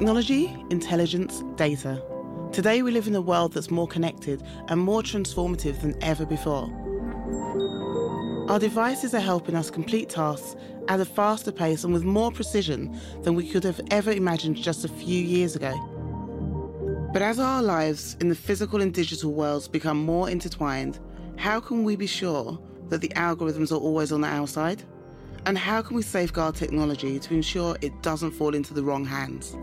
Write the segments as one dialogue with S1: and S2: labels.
S1: Technology, intelligence, data. Today we live in a world that's more connected and more transformative than ever before. Our devices are helping us complete tasks at a faster pace and with more precision than we could have ever imagined just a few years ago. But as our lives in the physical and digital worlds become more intertwined, how can we be sure that the algorithms are always on our side? And how can we safeguard technology to ensure it doesn't fall into the wrong hands?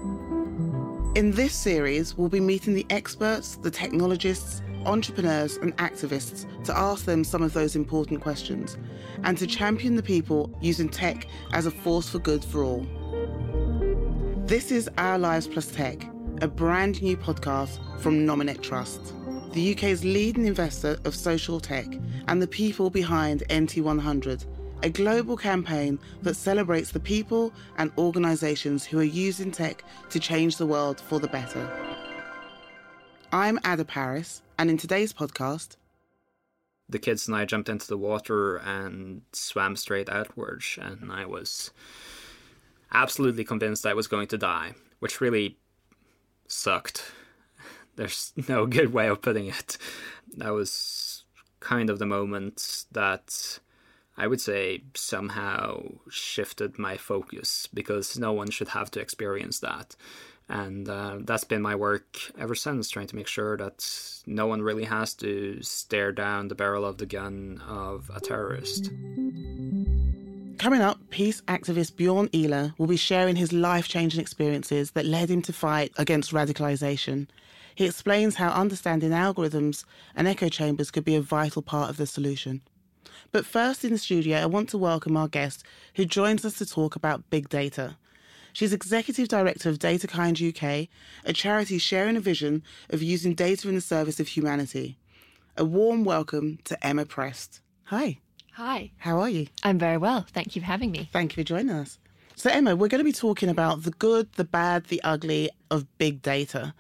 S1: In this series, we'll be meeting the experts, the technologists, entrepreneurs, and activists to ask them some of those important questions and to champion the people using tech as a force for good for all. This is Our Lives Plus Tech, a brand new podcast from Nominet Trust, the UK's leading investor of social tech and the people behind NT100 a global campaign that celebrates the people and organisations who are using tech to change the world for the better. I'm Adah Parris, and in today's podcast,
S2: the kids and I jumped into the water and swam straight outwards, and I was absolutely convinced I was going to die, which really sucked. There's no good way of putting it. That was kind of the moment that I would say somehow shifted my focus because no one should have to experience that. And uh, that's been my work ever since, trying to make sure that no one really has to stare down the barrel of the gun of a terrorist.
S1: Coming up, peace activist Bjorn Ihler will be sharing his life changing experiences that led him to fight against radicalisation. He explains how understanding algorithms and echo chambers could be a vital part of the solution. But first in the studio, I want to welcome our guest who joins us to talk about big data. She's Executive Director of DataKind UK, a charity sharing a vision of using data in the service of humanity. A warm welcome to Emma Prest. Hi.
S3: Hi.
S1: How are you?
S3: I'm very well. Thank you for having me.
S1: Thank you for joining us. So, Emma, we're going to be talking about the good, the bad, the ugly of big data,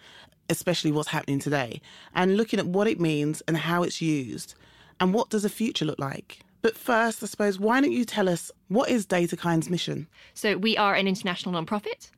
S1: especially what's happening today, and looking at what it means and how it's used. And what does the future look like? But first, I suppose, why don't you tell us what is DataKind's mission?
S3: So, we are an international nonprofit.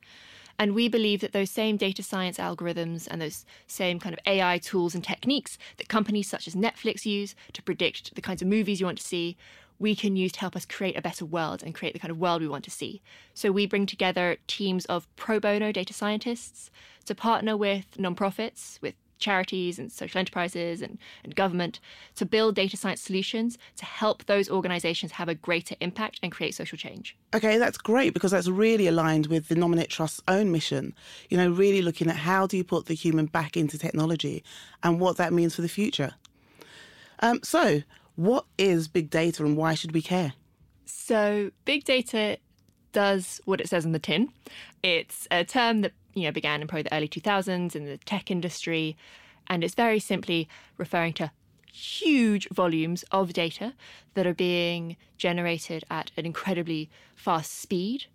S3: And we believe that those same data science algorithms and those same kind of AI tools and techniques that companies such as Netflix use to predict the kinds of movies you want to see, we can use to help us create a better world and create the kind of world we want to see. So we bring together teams of pro bono data scientists to partner with nonprofits, with charities and social enterprises and, and government to build data science solutions to help those organizations have a greater impact and create social change.
S1: Okay, that's great because that's really aligned with the Nominet Trust's own mission. You know, really looking at how do you put the human back into technology and what that means for the future. Um, so, what is big data and why should we care?
S3: So, big data does what it says on the tin. It's a term that you know began in probably the early 2000s in the tech industry, and it's very simply referring to huge volumes of data that are being generated at an incredibly fast speed,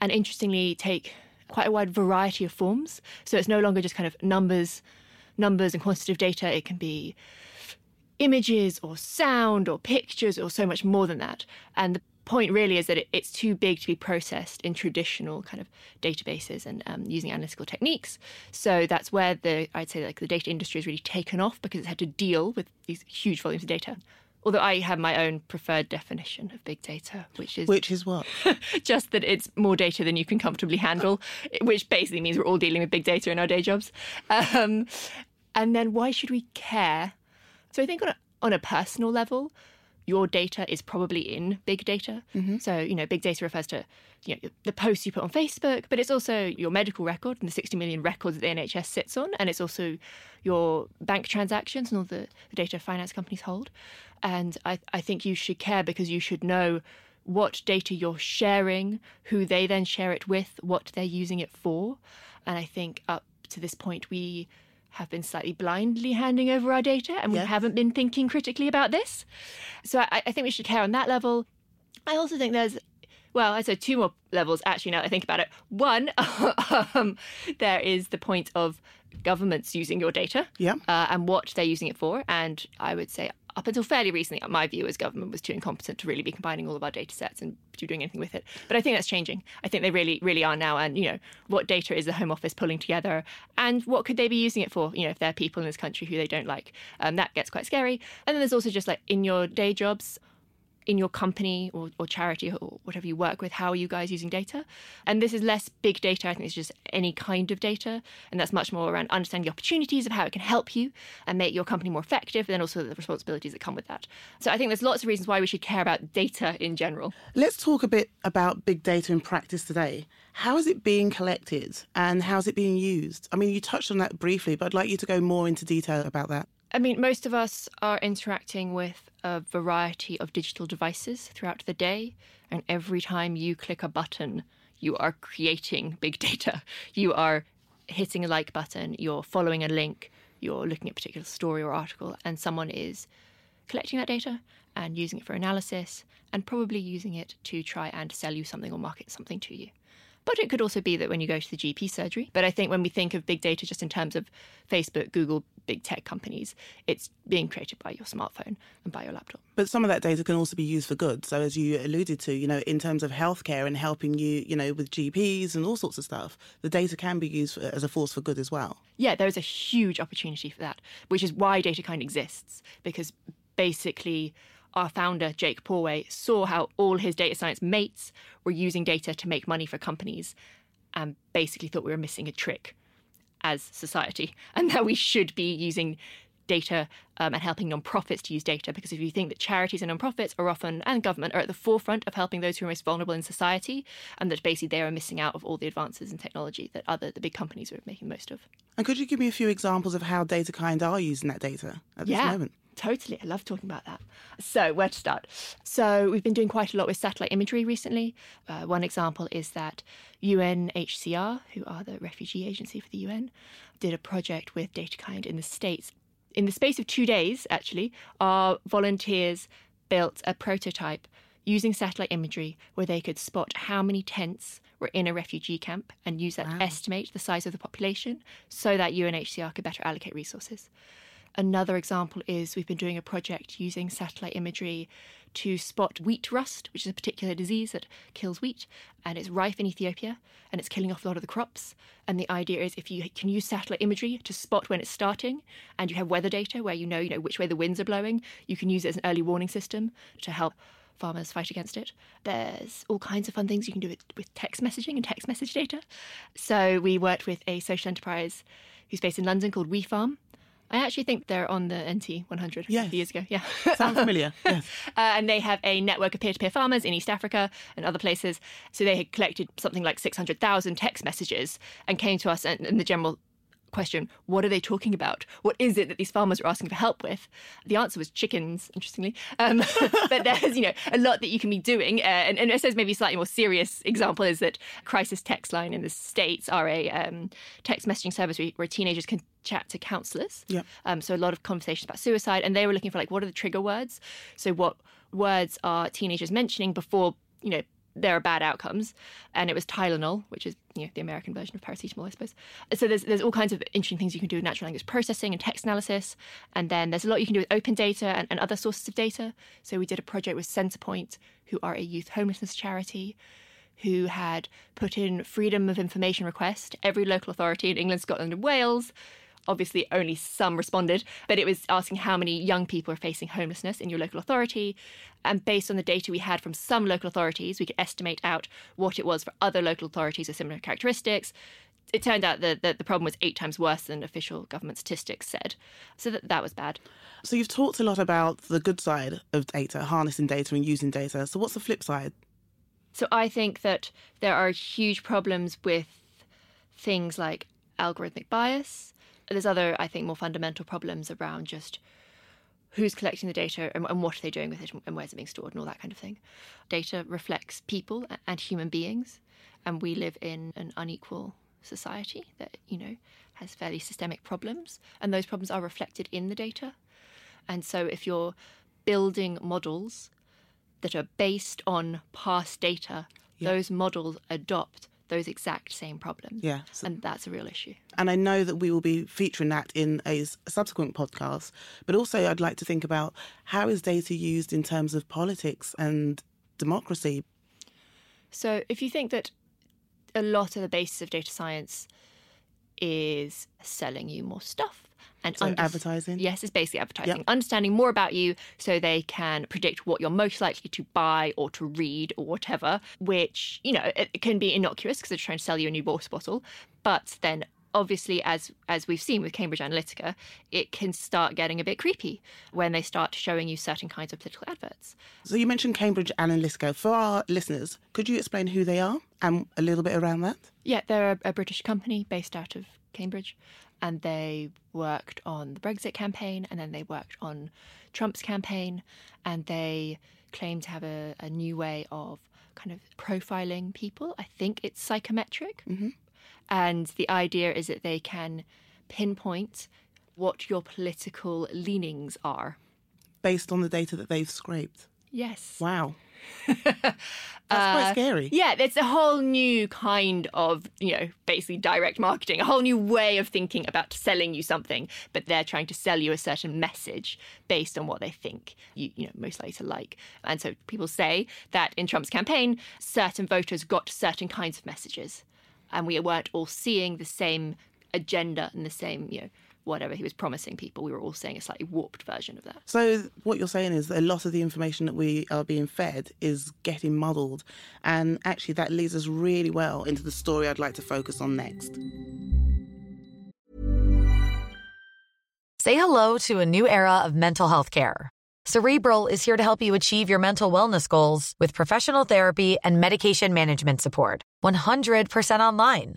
S3: and interestingly take quite a wide variety of forms. So it's no longer just kind of numbers, numbers and quantitative data. It can be images or sound or pictures or so much more than that. And the point really is that it, it's too big to be processed in traditional kind of databases and um, using analytical techniques. So that's where the I'd say like the data industry has really taken off because it's had to deal with these huge volumes of data. Although I have my own preferred definition of big data, which is
S1: which is what
S3: just that it's more data than you can comfortably handle, which basically means we're all dealing with big data in our day jobs. Um, and then why should we care? So I think on a, on a personal level, your data is probably in big data. Mm-hmm. So, you know, big data refers to you know, the posts you put on Facebook, but it's also your medical record and the 60 million records that the NHS sits on. And it's also your bank transactions and all the, the data finance companies hold. And I, I think you should care because you should know what data you're sharing, who they then share it with, what they're using it for. And I think up to this point, we have been slightly blindly handing over our data and we haven't been thinking critically about this. So I, I think we should care on that level. I also think there's, well, I'd say two more levels actually now that I think about it. One, um, there is the point of governments using your data
S1: Yeah.
S3: uh, and what they're using it for. And I would say, up until fairly recently, my view as government was too incompetent to really be combining all of our data sets and doing anything with it. But I think that's changing. I think they really, really are now. And, you know, what data is the Home Office pulling together and what could they be using it for? You know, if there are people in this country who they don't like, um, that gets quite scary. And then there's also just like in your day jobs, in your company or, or charity or whatever you work with, how are you guys using data? And this is less big data. I think it's just any kind of data. And that's much more around understanding the opportunities of how it can help you and make your company more effective, and then also the responsibilities that come with that. So I think there's lots of reasons why we should care about data in general.
S1: Let's talk a bit about big data in practice today. How is it being collected and how's it being used? I mean, you touched on that briefly, but I'd like you to go more into detail about that.
S3: I mean, most of us are interacting with a variety of digital devices throughout the day, and every time you click a button, you are creating big data. You are hitting a like button, you're following a link, you're looking at a particular story or article, and someone is collecting that data and using it for analysis and probably using it to try and sell you something or market something to you. But it could also be that when you go to the GP surgery. But I think when we think of big data just in terms of Facebook, Google, big tech companies, it's being created by your smartphone and by your laptop.
S1: But some of that data can also be used for good. So, as you alluded to, you know, in terms of healthcare and helping you, you know, with GPs and all sorts of stuff, the data can be used for, as a force for good as well.
S3: Yeah, there is a huge opportunity for that, which is why DataKind exists, because basically our founder, Jake Porway, saw how all his data science mates were using data to make money for companies and basically thought we were missing a trick as society and that we should be using data um, and helping nonprofits to use data because if you think that charities and nonprofits are often and government are at the forefront of helping those who are most vulnerable in society and that basically they are missing out of all the advances in technology that other the big companies are making most of
S1: And could you give me a few examples of how DataKind are using that data at this
S3: yeah,
S1: moment?
S3: Totally. I love talking about that. So, where to start? So, we've been doing quite a lot with satellite imagery recently. Uh, one example is that UNHCR, who are the refugee agency for the UN, did a project with DataKind in the States. In the space of two days, actually, our volunteers built a prototype using satellite imagery where they could spot how many tents were in a refugee camp and use that to estimate the size of the population so that UNHCR could better allocate resources. Another example is we've been doing a project using satellite imagery to spot wheat rust, which is a particular disease that kills wheat, and it's rife in Ethiopia and it's killing off a lot of the crops. And the idea is if you can use satellite imagery to spot when it's starting and you have weather data where you know, you know which way the winds are blowing, you can use it as an early warning system to help farmers fight against it. There's all kinds of fun things you can do with, with text messaging and text message data. So we worked with a social enterprise who's based in London called WeFarm. I actually think they're on the NT 100 a few years ago. Yeah.
S1: Sound familiar? Yes.
S3: Uh, and they have a network of peer to peer farmers in East Africa and other places. So they had collected something like 600,000 text messages and came to us and, and the general question what are they talking about? What is it that these farmers are asking for help with? The answer was chickens interestingly. Um, but there's you know a lot that you can be doing. Uh, and, and i suppose maybe a slightly more serious example is that crisis text line in the states are a um, text messaging service where, where teenagers can chat to counselors.
S1: Yep.
S3: um, so a lot of conversations about suicide, and they were looking for like what are the trigger words? So what words are teenagers mentioning before you know there are bad outcomes? And it was Tylenol, which is you know the American version of paracetamol, I suppose. So there's there's all kinds of interesting things you can do with natural language processing and text analysis, and then there's a lot you can do with open data and, and other sources of data. So we did a project with Centrepoint, who are a youth homelessness charity who had put in freedom of information request. Every local authority in England, Scotland, and Wales. Obviously, only some responded, but it was asking how many young people are facing homelessness in your local authority. And based on the data we had from some local authorities, we could estimate out what it was for other local authorities with similar characteristics, it turned out that, that the problem was eight times worse than official government statistics said. So that, that was bad.
S1: So you've talked a lot about the good side of data, harnessing data and using data. So what's the flip side?
S3: So I think that there are huge problems with things like algorithmic bias. There's other, I think, more fundamental problems around just who's collecting the data and, and, what are they doing with it and where's it being stored and all that kind of thing. Data reflects people and human beings, and we live in an unequal society that, you know, has fairly systemic problems, and those problems are reflected in the data. And so if you're building models that are based on past data, those models adopt those exact same problems.
S1: Yeah.
S3: So, and that's a real issue.
S1: And I know that we will be featuring that in a subsequent podcast. But also, I'd like to think about how is data used in terms of politics and democracy?
S3: So, if you think that a lot of the basis of data science is selling you more stuff,
S1: and so under- advertising.
S3: Yes, it's basically advertising. Yep. Understanding more about you so they can predict what you're most likely to buy or to read or whatever, which, you know, it, can be innocuous because they're trying to sell you a new water bottle. But then obviously as as we've seen with Cambridge Analytica, it can start getting a bit creepy when they start showing you certain kinds of political adverts.
S1: So you mentioned Cambridge Analytica. For our listeners, could you explain who they are and a little bit around that?
S3: Yeah, they're a, a British company based out of Cambridge and they worked on the Brexit campaign and then they worked on Trump's campaign and they claim to have a, a new way of kind of profiling people. I think it's psychometric. Mm-hmm. And the idea is that they can pinpoint what your political leanings are.
S1: Based on the data that they've scraped?
S3: Yes.
S1: Wow. That's quite uh, scary.
S3: Yeah, it's a whole new kind of, you know, basically direct marketing, a whole new way of thinking about selling you something, but they're trying to sell you a certain message based on what they think you, you know, most likely to like. And so people say that in Trump's campaign, certain voters got certain kinds of messages, and we weren't all seeing the same agenda and the same, you know, whatever he was promising people. We were all seeing a slightly warped version of that.
S1: So, what you're saying is that a lot of the information that we are being fed is getting muddled. And actually, that leads us really well into the story I'd like to focus on next.
S4: Say hello to a new era of mental health care. Cerebral is here to help you achieve your mental wellness goals with professional therapy and medication management support. 100% online.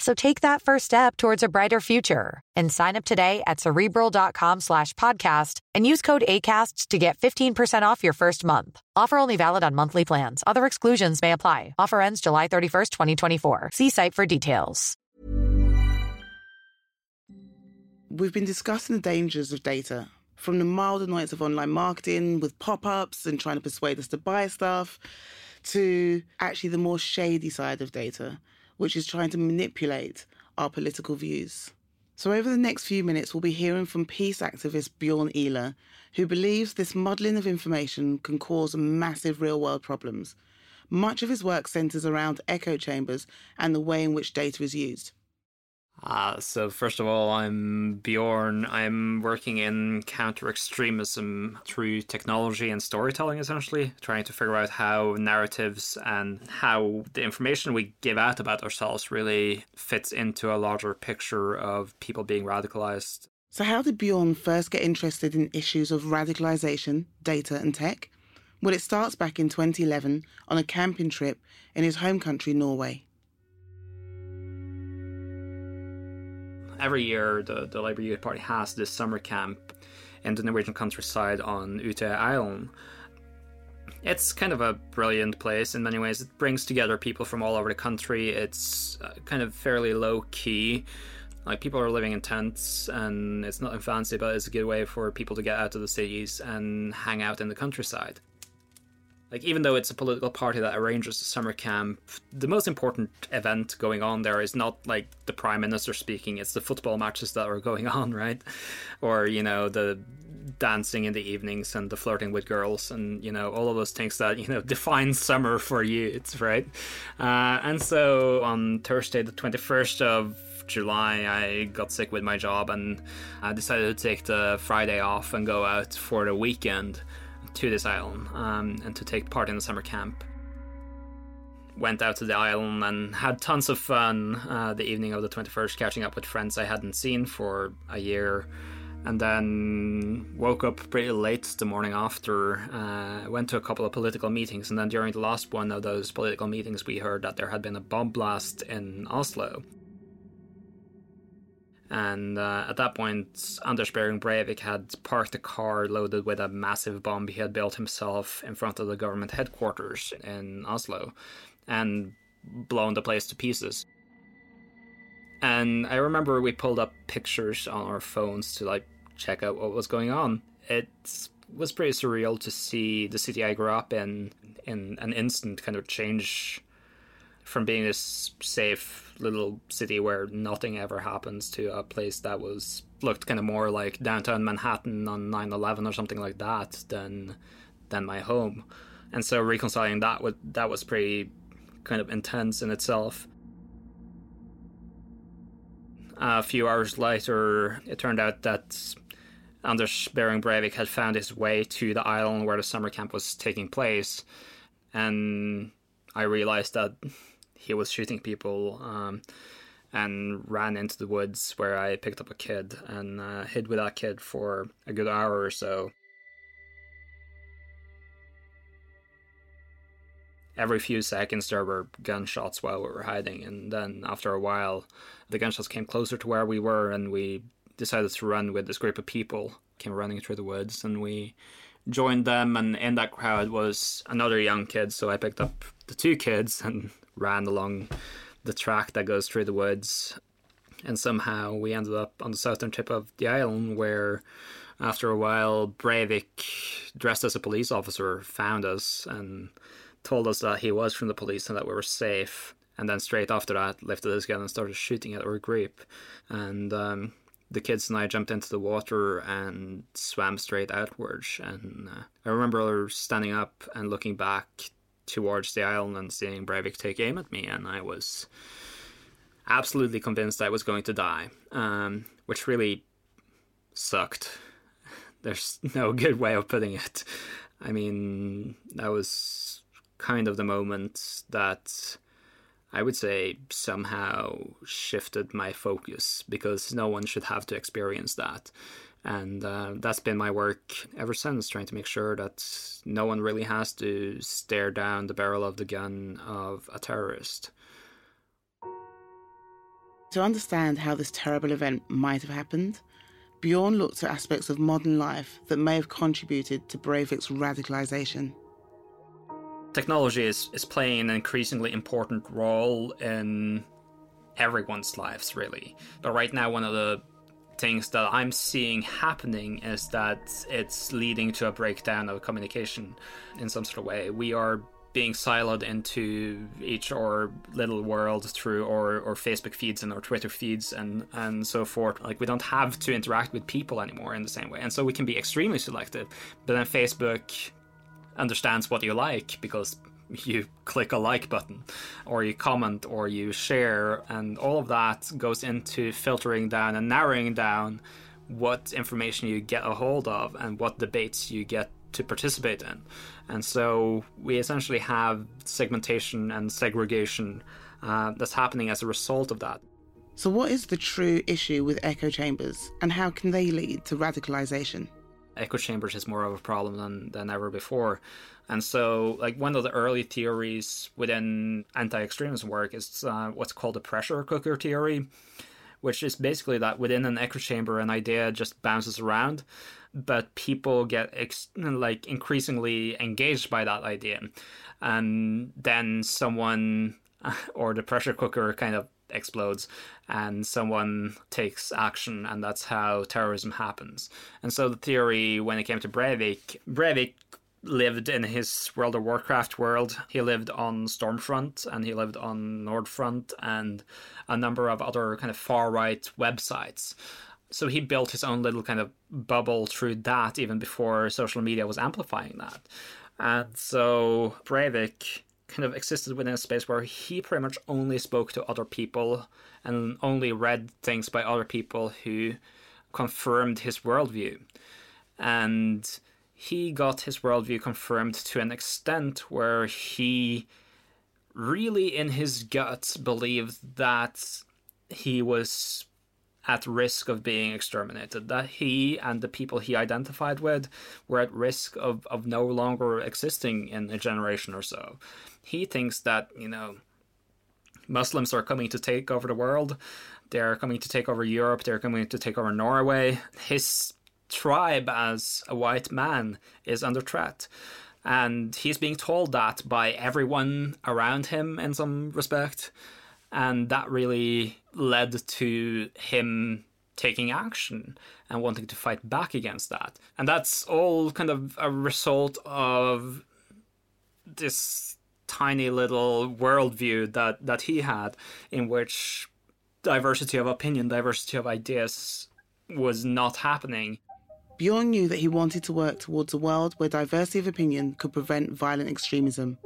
S4: So take that first step towards a brighter future and sign up today at cerebral.com slash podcast and use code ACasts to get 15% off your first month. Offer only valid on monthly plans. Other exclusions may apply. Offer ends July 31st, 2024. See site for details.
S1: We've been discussing the dangers of data from the mild annoyance of online marketing with pop ups and trying to persuade us to buy stuff to actually the more shady side of data which is trying to manipulate our political views. So, over the next few minutes, we'll be hearing from peace activist Bjorn Ihler, who believes this muddling of information can cause massive real world problems. Much of his work centres around echo chambers and the way in which data is used.
S2: Uh, so first of all, I'm Bjorn. I'm working in counter extremism through technology and storytelling, essentially, trying to figure out how narratives and how the information we give out about ourselves really fits into a larger picture of people being radicalized.
S1: So, how did Bjorn first get interested in issues of radicalization, data, and tech? Well, it starts back in 2011 on a camping trip in his home country, Norway.
S2: Every year the, the Labour Youth Party has this summer camp in the Norwegian countryside on Utøya Island. It's kind of a brilliant place in many ways. It brings together people from all over the country. It's uh, kind of fairly low key. Like people are living in tents, and it's nothing fancy, but it's a good way for people to get out of the cities and hang out in the countryside. Like even though it's a political party that arranges the summer camp, the most important event going on there is not like the prime minister speaking; it's the football matches that are going on, right? Or you know the dancing in the evenings and the flirting with girls and you know all of those things that you know define summer for youths, right? Uh, and so on Thursday, the twenty first of July, I got sick with my job and I decided to take the Friday off and go out for the weekend to this island um, and to take part in the summer camp. Went out to the island and had tons of fun uh, the evening of the 21st, catching up with friends I hadn't seen for a year. And then woke up pretty late the morning after. Uh, went to a couple of political meetings, and then during the last one of those political meetings, we heard that there had been a bomb blast in Oslo. And uh, at that point, Anders Behring Breivik had parked a car loaded with a massive bomb he had built himself in front of the government headquarters in Oslo and blown the place to pieces. And I remember we pulled up pictures on our phones to like check out what was going on. It was pretty surreal to see the city I grew up in in an instant kind of change from being this safe little city where nothing ever happens to a place that was looked kind of more like downtown Manhattan on 9/11 or something like that than than my home. And so reconciling that with that was pretty kind of intense in itself. A few hours later, it turned out that Anders Behring Breivik had found his way to the island where the summer camp was taking place, and I realized that he was shooting people um, and ran into the woods where I picked up a kid and uh, hid with that kid for a good hour or so. Every few seconds there were gunshots while we were hiding, and then after a while, the gunshots came closer to where we were, and we decided to run with this group of people. Came running through the woods, and we joined them. And in that crowd was another young kid, so I picked up the two kids and ran along the track that goes through the woods. And somehow we ended up on the southern tip of the island where, after a while, Breivik, dressed as a police officer, found us and told us that he was from the police and that we were safe. And then straight after that, lifted his gun and started shooting at our group. And um, the kids and I jumped into the water and swam straight outwards. And uh, I remember standing up and looking back towards the island and seeing Breivik take aim at me, and I was absolutely convinced I was going to die, um, which really sucked. There's no good way of putting it. I mean, that was kind of the moment that I would say somehow shifted my focus because no one should have to experience that. And uh, that's been my work ever since, trying to make sure that no one really has to stare down the barrel of the gun of a terrorist.
S1: To understand how this terrible event might have happened, Bjorn looked at aspects of modern life that may have contributed to Breivik's radicalization.
S2: Technology is, is playing an increasingly important role in everyone's lives, really. But right now, one of the things that I'm seeing happening is that it's leading to a breakdown of communication in some sort of way. We are being siloed into each our little world through our, our Facebook feeds and our Twitter feeds and, and so forth. Like we don't have to interact with people anymore in the same way. And so we can be extremely selective. But then Facebook understands what you like because you click a like button or you comment or you share and all of that goes into filtering down and narrowing down what information you get a hold of and what debates you get to participate in. And so we essentially have segmentation and segregation uh, that's happening as a result of that.
S1: So what is the true issue with echo chambers and how can they lead to radicalization
S2: echo chambers is more of a problem than, than ever before. And so, like, one of the early theories within anti extremism work is uh, what's called the pressure cooker theory, which is basically that within an echo chamber, an idea just bounces around, but people get ex- like increasingly engaged by that idea. And then someone or the pressure cooker kind of explodes and someone takes action and that's how terrorism happens and so the theory when it came to breivik breivik lived in his World of Warcraft world. He lived on Stormfront and he lived on Nordfront and a number of other kind of far right websites. So he built his own little kind of bubble through that even before social media was amplifying that. And so Breivik kind of existed within a space where he pretty much only spoke to other people and only read things by other people who confirmed his worldview. And he got his worldview confirmed to an extent where he really, in his guts, believed that he was at risk of being exterminated, that he and the people he identified with were at risk of, of no longer existing in a generation or so. He thinks that, you know, Muslims are coming to take over the world, they're coming to take over Europe, they're coming to take over Norway. His tribe as a white man is under threat. And he's being told that by everyone around him in some respect. And that really led to him taking action and wanting to fight back against that. And that's all kind of a result of this tiny little worldview that, that he had, in which diversity of opinion, diversity of ideas was not happening.
S1: Bjorn knew that he wanted to work towards a world where diversity of opinion could prevent violent extremism.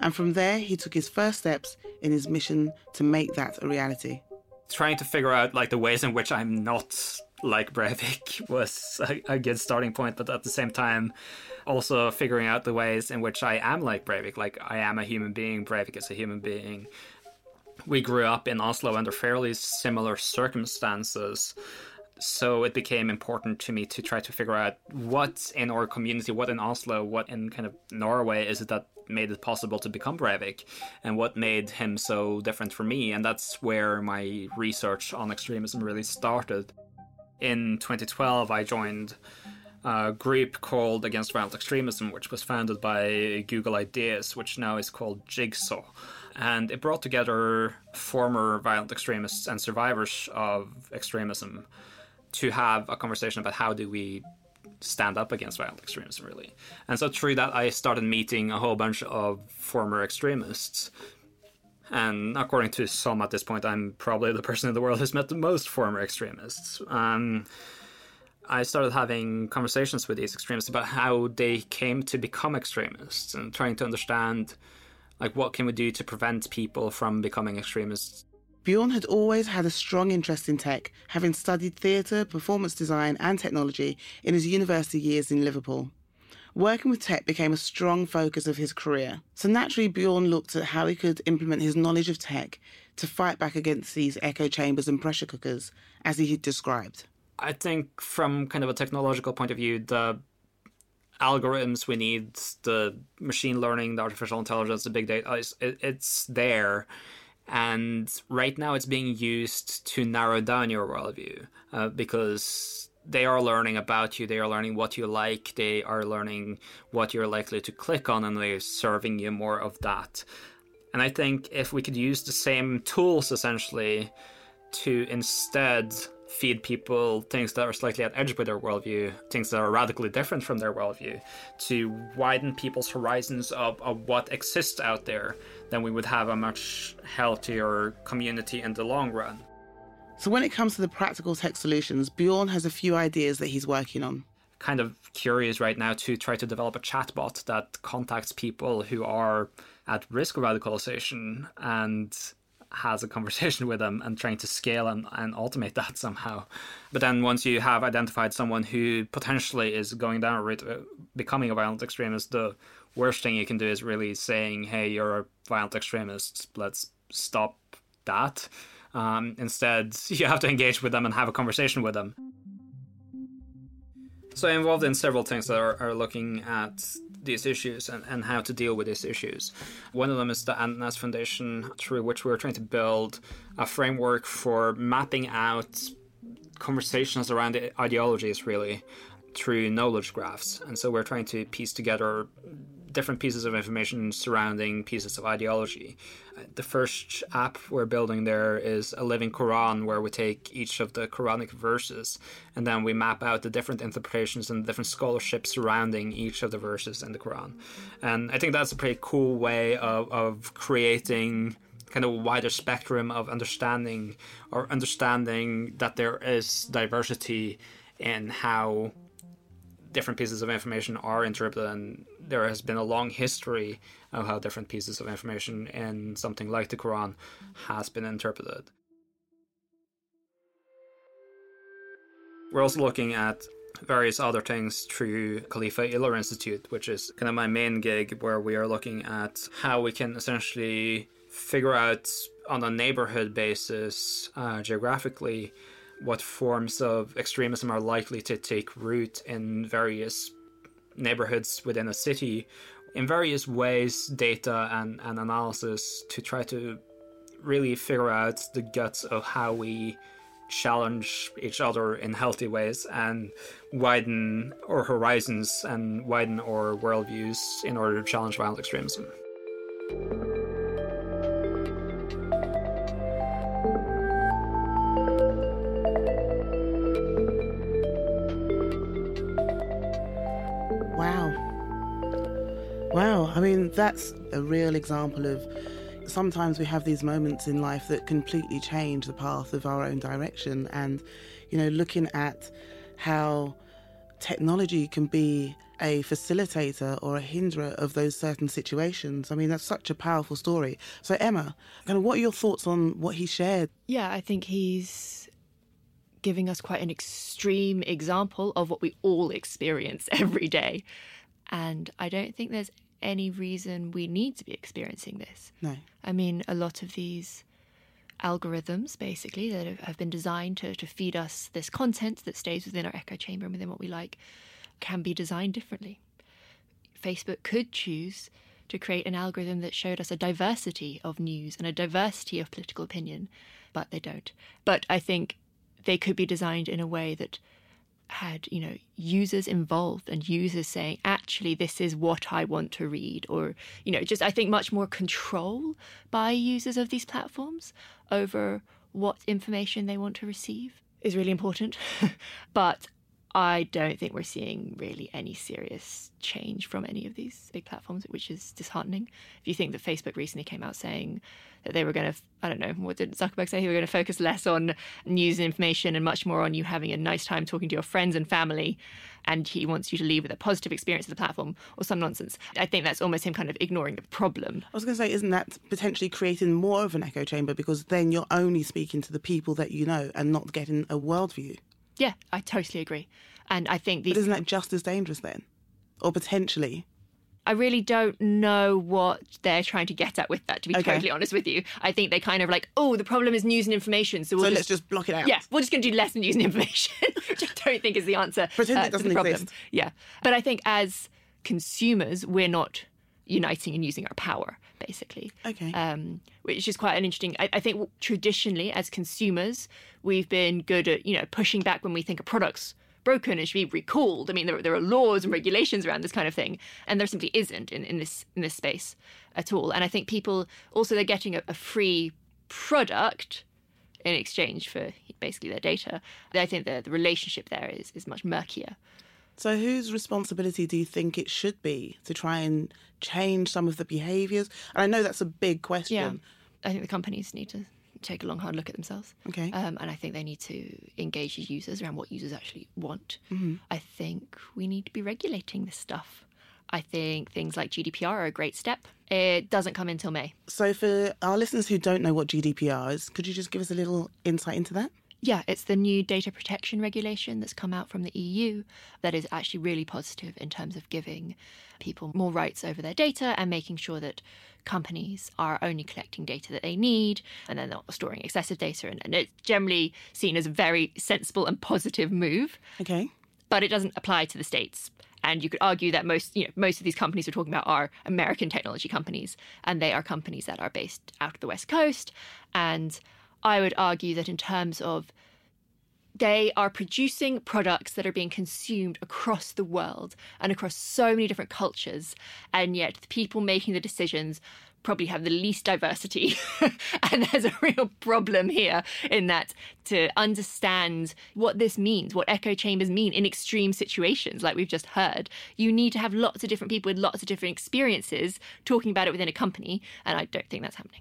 S1: And from there, he took his first steps in his mission to make that a reality.
S2: Trying to figure out like the ways in which I'm not like Breivik was a, a good starting point, but at the same time, also figuring out the ways in which I am like Breivik. Like I am a human being, Breivik is a human being. We grew up in Oslo under fairly similar circumstances so it became important to me to try to figure out what in our community, what in Oslo, what in kind of Norway is it that made it possible to become Breivik and what made him so different for me. And that's where my research on extremism really started. In 2012, I joined a group called Against Violent Extremism, which was founded by Google Ideas, which now is called Jigsaw. And it brought together former violent extremists and survivors of extremism to have a conversation about how do we stand up against violent extremism, really. And so through that, I started meeting a whole bunch of former extremists. And according to some at this point, I'm probably the person in the world who's met the most former extremists. Um, I started having conversations with these extremists about how they came to become extremists and trying to understand like what can we do to prevent people from becoming extremists
S1: Bjorn had always had a strong interest in tech, having studied theatre, performance design, and technology in his university years in Liverpool. Working with tech became a strong focus of his career. So naturally, Bjorn looked at how he could implement his knowledge of tech to fight back against these echo chambers and pressure cookers, as he had described.
S2: I think, from kind of a technological point of view, the algorithms we need, the machine learning, the artificial intelligence, the big data, it's there and right now it's being used to narrow down your worldview uh, because they are learning about you, they are learning what you like, they are learning what you're likely to click on, and they're serving you more of that. And I think if we could use the same tools essentially to instead feed people things that are slightly at edge with their worldview, things that are radically different from their worldview, to widen people's horizons of, of what exists out there, then we would have a much healthier community in the long run.
S1: So, when it comes to the practical tech solutions, Bjorn has a few ideas that he's working on.
S2: Kind of curious right now to try to develop a chatbot that contacts people who are at risk of radicalization and has a conversation with them and trying to scale and, and automate that somehow. But then once you have identified someone who potentially is going down a route of becoming a violent extremist, the worst thing you can do is really saying, hey, you're a violent extremist, let's stop that. Um, instead, you have to engage with them and have a conversation with them. So I'm involved in several things that are, are looking at these issues and, and how to deal with these issues. One of them is the Annas Foundation, through which we're trying to build a framework for mapping out conversations around ideologies, really, through knowledge graphs. And so we're trying to piece together different pieces of information surrounding pieces of ideology. Uh, the first app we're building there is a living Quran where we take each of the Quranic verses and then we map out the different interpretations and different scholarship surrounding each of the verses in the Quran. And I think that's a pretty cool way of, of creating kind of a wider spectrum of understanding or understanding that there is diversity in how different pieces of information are interpreted and there has been a long history of how different pieces of information in something like the Quran has been interpreted. We're also looking at various other things through Khalifa Ihler Institute, which is kind of my main gig, where we are looking at how we can essentially figure out on a neighborhood basis, uh, geographically, what forms of extremism are likely to take root in various neighborhoods within a city in various ways, data and, and analysis to try to really figure out the guts of how we challenge each other in healthy ways and widen our horizons and widen our worldviews in order to challenge violent extremism.
S1: I mean, that's a real example of sometimes we have these moments in life that completely change the path of our own direction. And, you know, looking at how technology can be a facilitator or a hinderer of those certain situations. I mean, that's such a powerful story. So, Emma, kind of what are your thoughts on what he shared?
S3: Yeah, I think he's giving us quite an extreme example of what we all experience every day. And I don't think there's any reason we need to be experiencing this.
S1: No.
S3: I mean, a lot of these algorithms, basically, that have been designed to, to feed us this content that stays within our echo chamber and within what we like, can be designed differently. Facebook could choose to create an algorithm that showed us a diversity of news and a diversity of political opinion, but they don't. But I think they could be designed in a way that had you know users involved and users saying actually this is what i want to read or you know just i think much more control by users of these platforms over what information they want to receive is really important. But I don't think we're seeing really any serious change from any of these big platforms, which is disheartening. If you think that Facebook recently came out saying that they were going to, I don't know, what did Zuckerberg say? He were going to focus less on news and information and much more on you having a nice time talking to your friends and family. And he wants you to leave with a positive experience of the platform or some nonsense. I think that's almost him kind of ignoring the problem.
S1: I was going to say, isn't that potentially creating more of an echo chamber because then you're only speaking to the people that you know and not getting a worldview?
S3: Yeah, I totally agree. And I think these.
S1: But isn't that just as dangerous then? Or potentially?
S3: I really don't know what they're trying to get at with that, to be okay. totally honest with you. I think they kind of like, oh, the problem is news and information. So, we'll
S1: so
S3: just,
S1: let's just block it out.
S3: Yeah, we're just going to do less news and information, which I don't think is the answer.
S1: Pretend uh, it doesn't
S3: exist. Yeah. But I think as consumers, we're not uniting and using our power, basically.
S1: Okay.
S3: Um, which is quite an interesting. I, I, think traditionally, as consumers, we've been good at you know pushing back when we think a product's broken and should be recalled. I mean, there, there are laws and regulations around this kind of thing, and there simply isn't in, in this in this space at all. And I think people also they're getting a, a free product in exchange for basically their data. I think the, the relationship there is is much murkier.
S1: So, whose responsibility do you think it should be to try and change some of the behaviours? And I know that's a big question.
S3: Yeah, I think the companies need to take a long, hard look at themselves.
S1: Okay.
S3: Um, and I think they need to engage users around what users actually want.
S1: Mm-hmm.
S3: I think we need to be regulating this stuff. I think things like GDPR are a great step. It doesn't come until May.
S1: So, for our listeners who don't know what GDPR is, could you just give us a little insight into that?
S3: Yeah, it's the new data protection regulation that's come out from the EU that is actually really positive in terms of giving people more rights over their data and making sure that companies are only collecting data that they need and they're not storing excessive data. And, and it's generally seen as a very sensible and positive move.
S1: Okay.
S3: But it doesn't apply to the States. And you could argue that most, you know, most of these companies we're talking about are American technology companies, and they are companies that are based out of the West Coast. And I would argue that in terms of they are producing products that are being consumed across the world and across so many different cultures. And yet, the people making the decisions probably have the least diversity. and there's a real problem here in that to understand what this means, what echo chambers mean in extreme situations, like we've just heard, you need to have lots of different people with lots of different experiences talking about it within a company. And I don't think that's happening.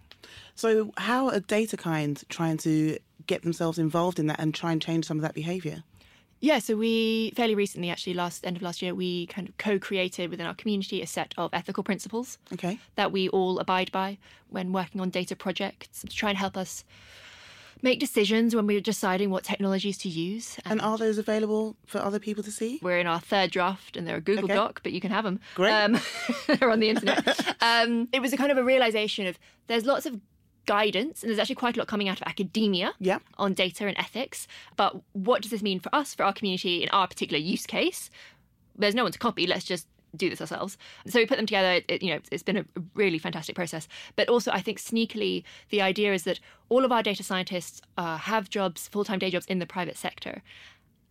S1: So, how are data DataKind trying to get themselves involved in that and try and change some of that behaviour?
S3: Yeah, so we fairly recently, actually, last end of last year, we kind of co-created within our community a set of ethical principles
S1: Okay.
S3: that we all abide by when working on data projects to try and help us make decisions when we're deciding what technologies to use.
S1: And are those available for other people to see?
S3: we're in our third draft and they're a Google
S1: Okay.
S3: Doc, but you can have them.
S1: Great.
S3: Um, they're on the internet. um, it was a kind of a realization of there's lots of guidance and there's actually quite a lot coming out of academia
S1: Yeah.
S3: on data and ethics. But what does this mean for us, for our community, in our particular use case? There's no one to copy. Let's just do this ourselves. So we put them together. It, you know, it's been a really fantastic process. But also, I think sneakily, the idea is that all of our data scientists uh, have jobs, full-time day jobs in the private sector,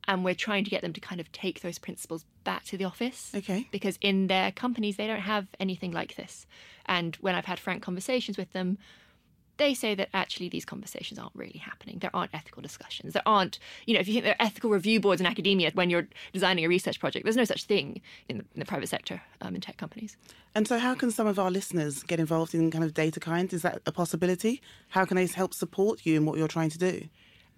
S3: and we're trying to get them to kind of take those principles back to the office.
S1: Okay.
S3: Because in their companies, they don't have anything like this. And when I've had frank conversations with them, they say that actually these conversations aren't really happening. There aren't ethical discussions. There aren't, you know, if you think there are ethical review boards in academia when you're designing a research project, there's no such thing in the, in the private sector um, in tech companies.
S1: And so, how can some of our listeners get involved in kind of DataKind? Is that a possibility? How can they help support you in what you're trying to do?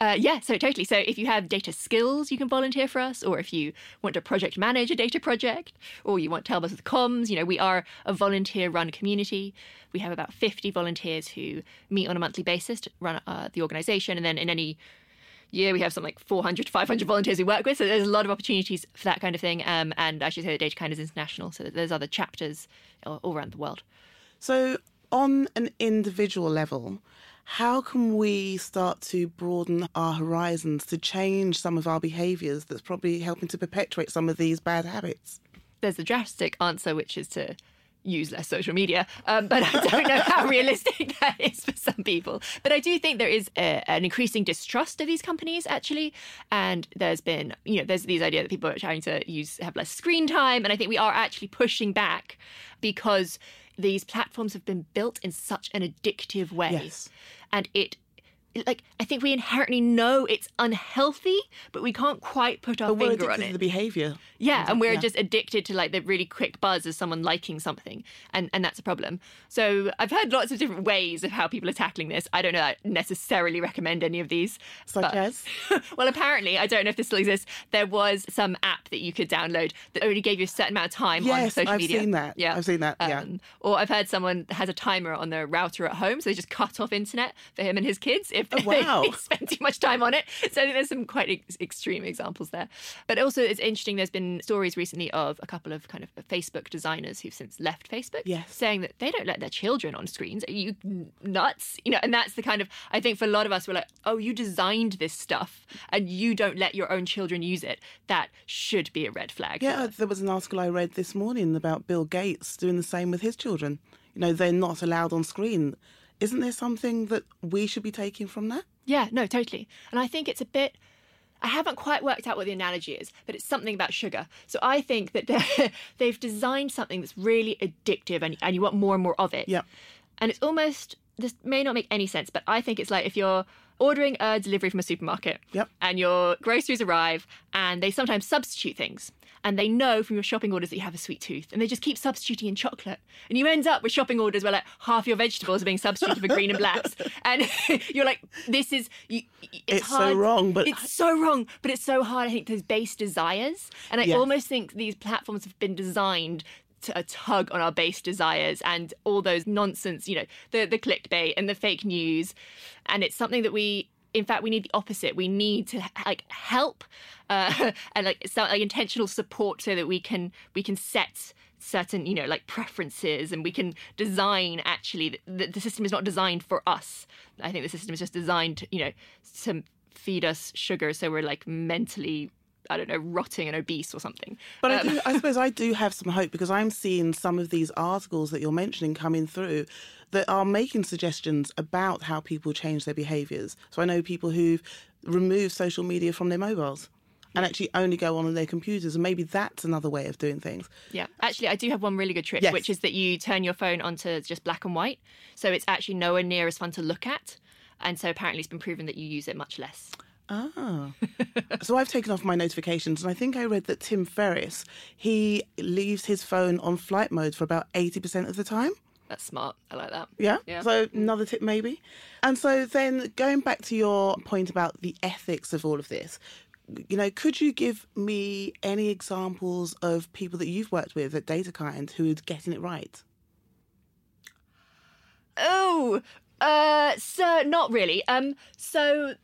S3: Uh, yeah, so totally. So if you have data skills, you can volunteer for us, or if you want to project manage a data project, or you want to help us with comms, you know, we are a volunteer run community. We have about 50 volunteers who meet on a monthly basis to run uh, the organization. And then in any year, we have something like 400 to 500 volunteers we work with. So there's a lot of opportunities for that kind of thing. Um, and I should say that DataKind is international. So there's other chapters all all around the world.
S1: So, on an individual level, how can we start to broaden our horizons to change some of our behaviours that's probably helping to perpetuate some of these bad habits?
S3: there's a drastic answer, which is to use less social media. Um, but I don't know how realistic that is for some people. But I do think there is a, an increasing distrust of these companies, actually. And there's been, you know, there's these idea that people are trying to use have less screen time, and I think we are actually pushing back because these platforms have been built in such an addictive way,
S1: Yes.
S3: and it. Like I think we inherently know it's unhealthy, but we can't quite put our
S1: But we're
S3: finger on
S1: to
S3: it.
S1: the behaviour.
S3: Yeah, and we're
S1: Yeah.
S3: just addicted to like the really quick buzz of someone liking something, and and that's a problem. So I've heard lots of different ways of how people are tackling this. I don't know. I necessarily recommend any of these.
S1: Such
S3: but-
S1: as?
S3: well, apparently, I don't know if this still exists. There was some app that you could download that only gave you a certain amount of time on
S1: Yes,
S3: social
S1: I've
S3: media.
S1: seen that.
S3: Yeah,
S1: I've seen that, yeah.
S3: Um, or I've heard someone has a timer on their router at home, so they just cut off internet for him and his kids if
S1: Oh, wow.
S3: spend too much time on it. So I think there's some quite ex- extreme examples there. But also, it's interesting. There's been stories recently of a couple of kind of Facebook designers who've since left Facebook,
S1: Yes.
S3: saying that they don't let their children on screens. Are you nuts? You know, and that's the kind of I think for a lot of us, we're like, oh, you designed this stuff and you don't let your own children use it. That should be a red flag.
S1: Yeah,
S3: us.
S1: there was an article I read this morning about Bill Gates doing the same with his children. You know, they're not allowed on screen. Isn't there something that we should be taking from that?
S3: Yeah, no, totally. And I think it's a bit. I haven't quite worked out what the analogy is, but it's something about sugar. So I think that they've designed something that's really addictive and, and you want more and more of it.
S1: Yeah.
S3: And it's almost, this may not make any sense, but I think it's like if you're ordering a delivery from a supermarket
S1: Yep.
S3: and your groceries arrive and they sometimes substitute things. And they know from your shopping orders that you have a sweet tooth, and they just keep substituting in chocolate. And you end up with shopping orders where like half your vegetables are being substituted for Green and Black's, and you're like, "This is you, it's,
S1: It's so wrong, but-
S3: it's so wrong." But it's so hard. I think those base desires, and I
S1: Yes.
S3: almost think these platforms have been designed to a tug on our base desires and all those nonsense, you know, the the clickbait and the fake news, and it's something that we. In fact, we need the opposite. We need to like help uh, and like so, like intentional support so that we can we can set certain you know like preferences and we can design actually the, the system is not designed for us. I think the system is just designed, you know, to feed us sugar so we're like mentally I don't know, rotting and obese or something.
S1: But I,
S3: Um,
S1: do, I suppose I do have some hope because I'm seeing some of these articles that you're mentioning coming through that are making suggestions about how people change their behaviours. So I know people who've removed social media from their mobiles and actually only go on their computers, and maybe that's another way of doing things.
S3: Yeah, actually, I do have one really good trick,
S1: Yes.
S3: which is that you turn your phone onto just black and white, so it's actually nowhere near as fun to look at. And so apparently, it's been proven that you use it much less.
S1: Ah. so I've taken off my notifications, and I think I read that Tim Ferriss he leaves his phone on flight mode for about eighty percent of the time.
S3: That's smart. I like that.
S1: Yeah.
S3: Yeah.
S1: So another tip maybe. And so then going back to your point about the ethics of all of this, you know, could you give me any examples of people that you've worked with at DataKind who are getting it right?
S3: Oh, uh, so not really. Um, so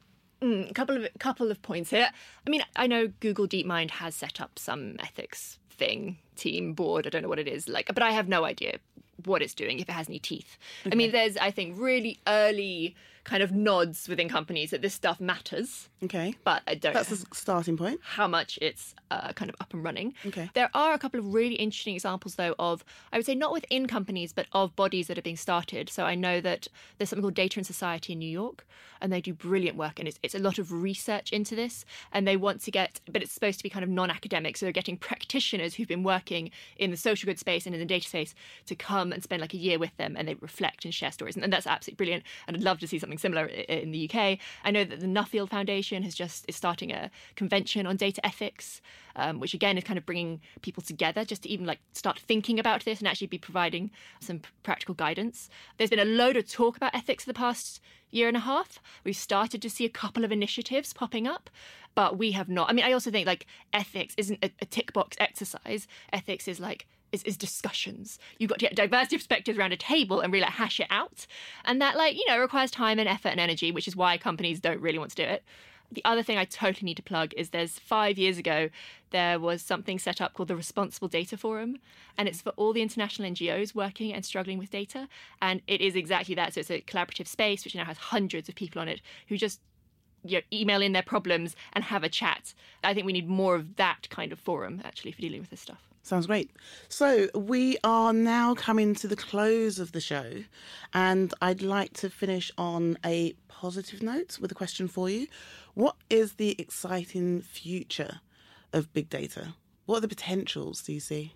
S3: mm, a couple of couple of points here. I mean, I know Google DeepMind has set up some ethics thing, team board. I don't know what it is like, but I have no idea what it's doing if it has any teeth. I mean, there's I think really early kind of nods within companies that this stuff matters,
S1: Okay.
S3: but I don't.
S1: That's a starting point.
S3: how much it's uh, kind of up and running.
S1: Okay.
S3: There are a couple of really interesting examples, though, of, I would say, not within companies, but of bodies that are being started. So I know that there's something called Data and Society in New York, and they do brilliant work, and it's, it's a lot of research into this. And they want to get, but it's supposed to be kind of non academic. So they're getting practitioners who've been working in the social good space and in the data space to come and spend like a year with them, and they reflect and share stories. And, and that's absolutely brilliant. And I'd love to see something similar in the UK. I know that the Nuffield Foundation has just is starting a convention on data ethics, um, which again is kind of bringing people together just to even like start thinking about this and actually be providing some practical guidance. There's been a load of talk about ethics for the past year and a half. We've started to see a couple of initiatives popping up, but we have not. I mean, I also think like ethics isn't a, a tick box exercise. Ethics is like is, is discussions. You've got to get diversity of perspectives around a table and really like hash it out. And that like, you know, requires time and effort and energy, which is why companies don't really want to do it. The other thing I totally need to plug is there's five years ago, there was something set up called the Responsible Data Forum. And it's for all the international NGOs working and struggling with data. And it is exactly that. So it's a collaborative space, which now has hundreds of people on it who just you know, email in their problems and have a chat. I think we need more of that kind of forum actually for dealing with this stuff.
S1: Sounds great. So we are now coming to the close of the show, and I'd like to finish on a positive note with a question for you. What is the exciting future of big data? What are the potentials do you see?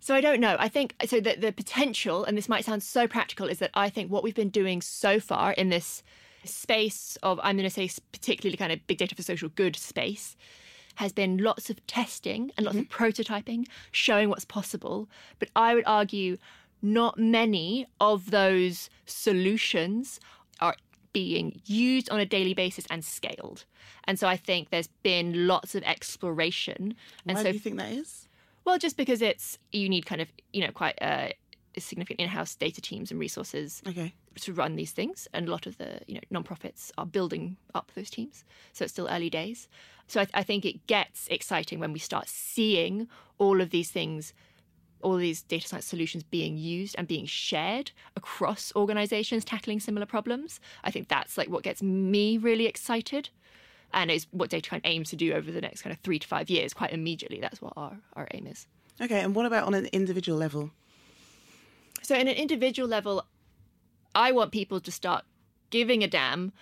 S3: So I don't know. I think so. The, the potential, and this might sound so practical, is that I think what we've been doing so far in this space of, I'm going to say, particularly kind of big data for social good space, has been lots of testing and lots of prototyping, showing what's possible. But I would argue not many of those solutions are being used on a daily basis and scaled. And so I think there's been lots of exploration. And
S1: Why
S3: so
S1: do you think that is?
S3: well, just because it's you need kind of you know quite uh, significant in-house data teams and resources
S1: Okay.
S3: To run these things, and a lot of the you know non-profits are building up those teams. So it's still early days. So I, I think it gets exciting when we start seeing all of these things, all these data science solutions being used and being shared across organizations tackling similar problems. I think that's like what gets me really excited. And is what DataKind aims to do over the next kind of three to five years, quite immediately. That's what our, our aim is.
S1: Okay, and what about on an individual level?
S3: So, in an individual level, I want people to start giving a damn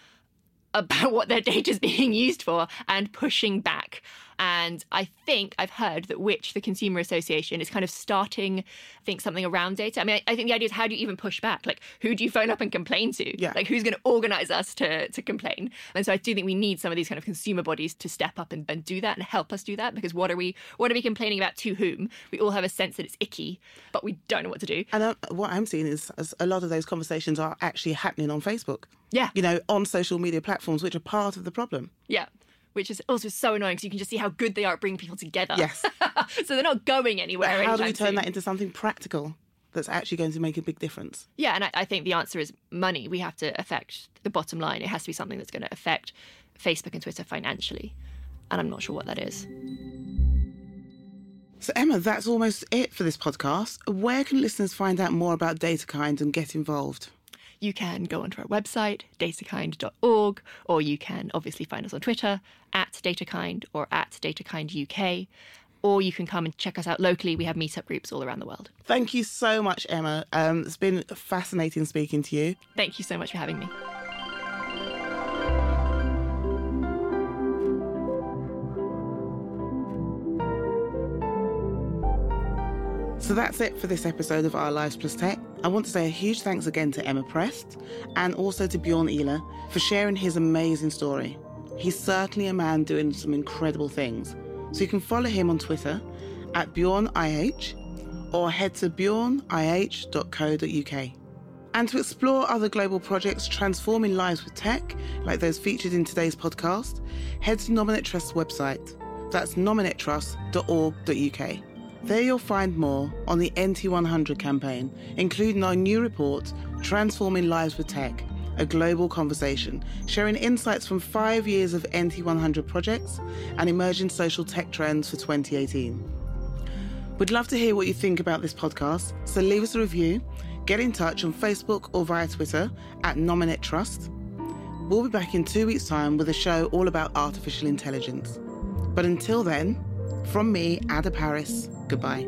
S3: about what their data is being used for and pushing back. And I think I've heard that Which, the Consumer Association, is kind of starting, I think, something around data. I mean, I, I think the idea is how do you even push back? Like, who do you phone up and complain to?
S1: Yeah.
S3: Like, who's going to organize us to, to complain? And so I do think we need some of these kind of consumer bodies to step up and, and do that and help us do that because what are we what are we complaining about to whom? We all have a sense that it's icky, but we don't know what to do.
S1: And uh, what I'm seeing is is a lot of those conversations are actually happening on Facebook.
S3: Yeah.
S1: You know, on social media platforms, which are part of the problem.
S3: Yeah. Which is also so annoying because you can just see how good they are at bringing people together.
S1: Yes.
S3: so they're not going
S1: But
S3: anywhere.
S1: how do we turn
S3: soon.
S1: that into something practical that's actually going to make a big difference?
S3: Yeah, and I, I think the answer is money. We have to affect the bottom line. It has to be something that's going to affect Facebook and Twitter financially. And I'm not sure what that is.
S1: So, Emma, that's almost it for this podcast. Where can listeners find out more about DataKind and get involved?
S3: You can go onto our website, datakind.org, or you can obviously find us on Twitter at datakind or at datakinduk or you can come and check us out locally. We have meetup groups all around the world.
S1: Thank you so much, Emma. Um, it's been fascinating speaking to you.
S3: Thank you so much for having me.
S1: So that's it for this episode of Our Lives Plus Tech. I want to say a huge thanks again to Emma Prest and also to Bjorn Ihler for sharing his amazing story. He's certainly a man doing some incredible things. So you can follow him on Twitter at BjornIH or head to bjornih.co.uk. And to explore other global projects transforming lives with tech, like those featured in today's podcast, head to Nominet Trust's website. That's nominettrust.org.uk. There you'll find more on the NT100 campaign, including our new report, Transforming Lives with Tech, a global conversation, sharing insights from five years of NT100 projects and emerging social tech trends for 2018. We'd love to hear what you think about this podcast, so leave us a review, get in touch on Facebook or via Twitter at Nominet Trust. We'll be back in two weeks' time with a show all about artificial intelligence. But until then, from me, Adah Parris, goodbye.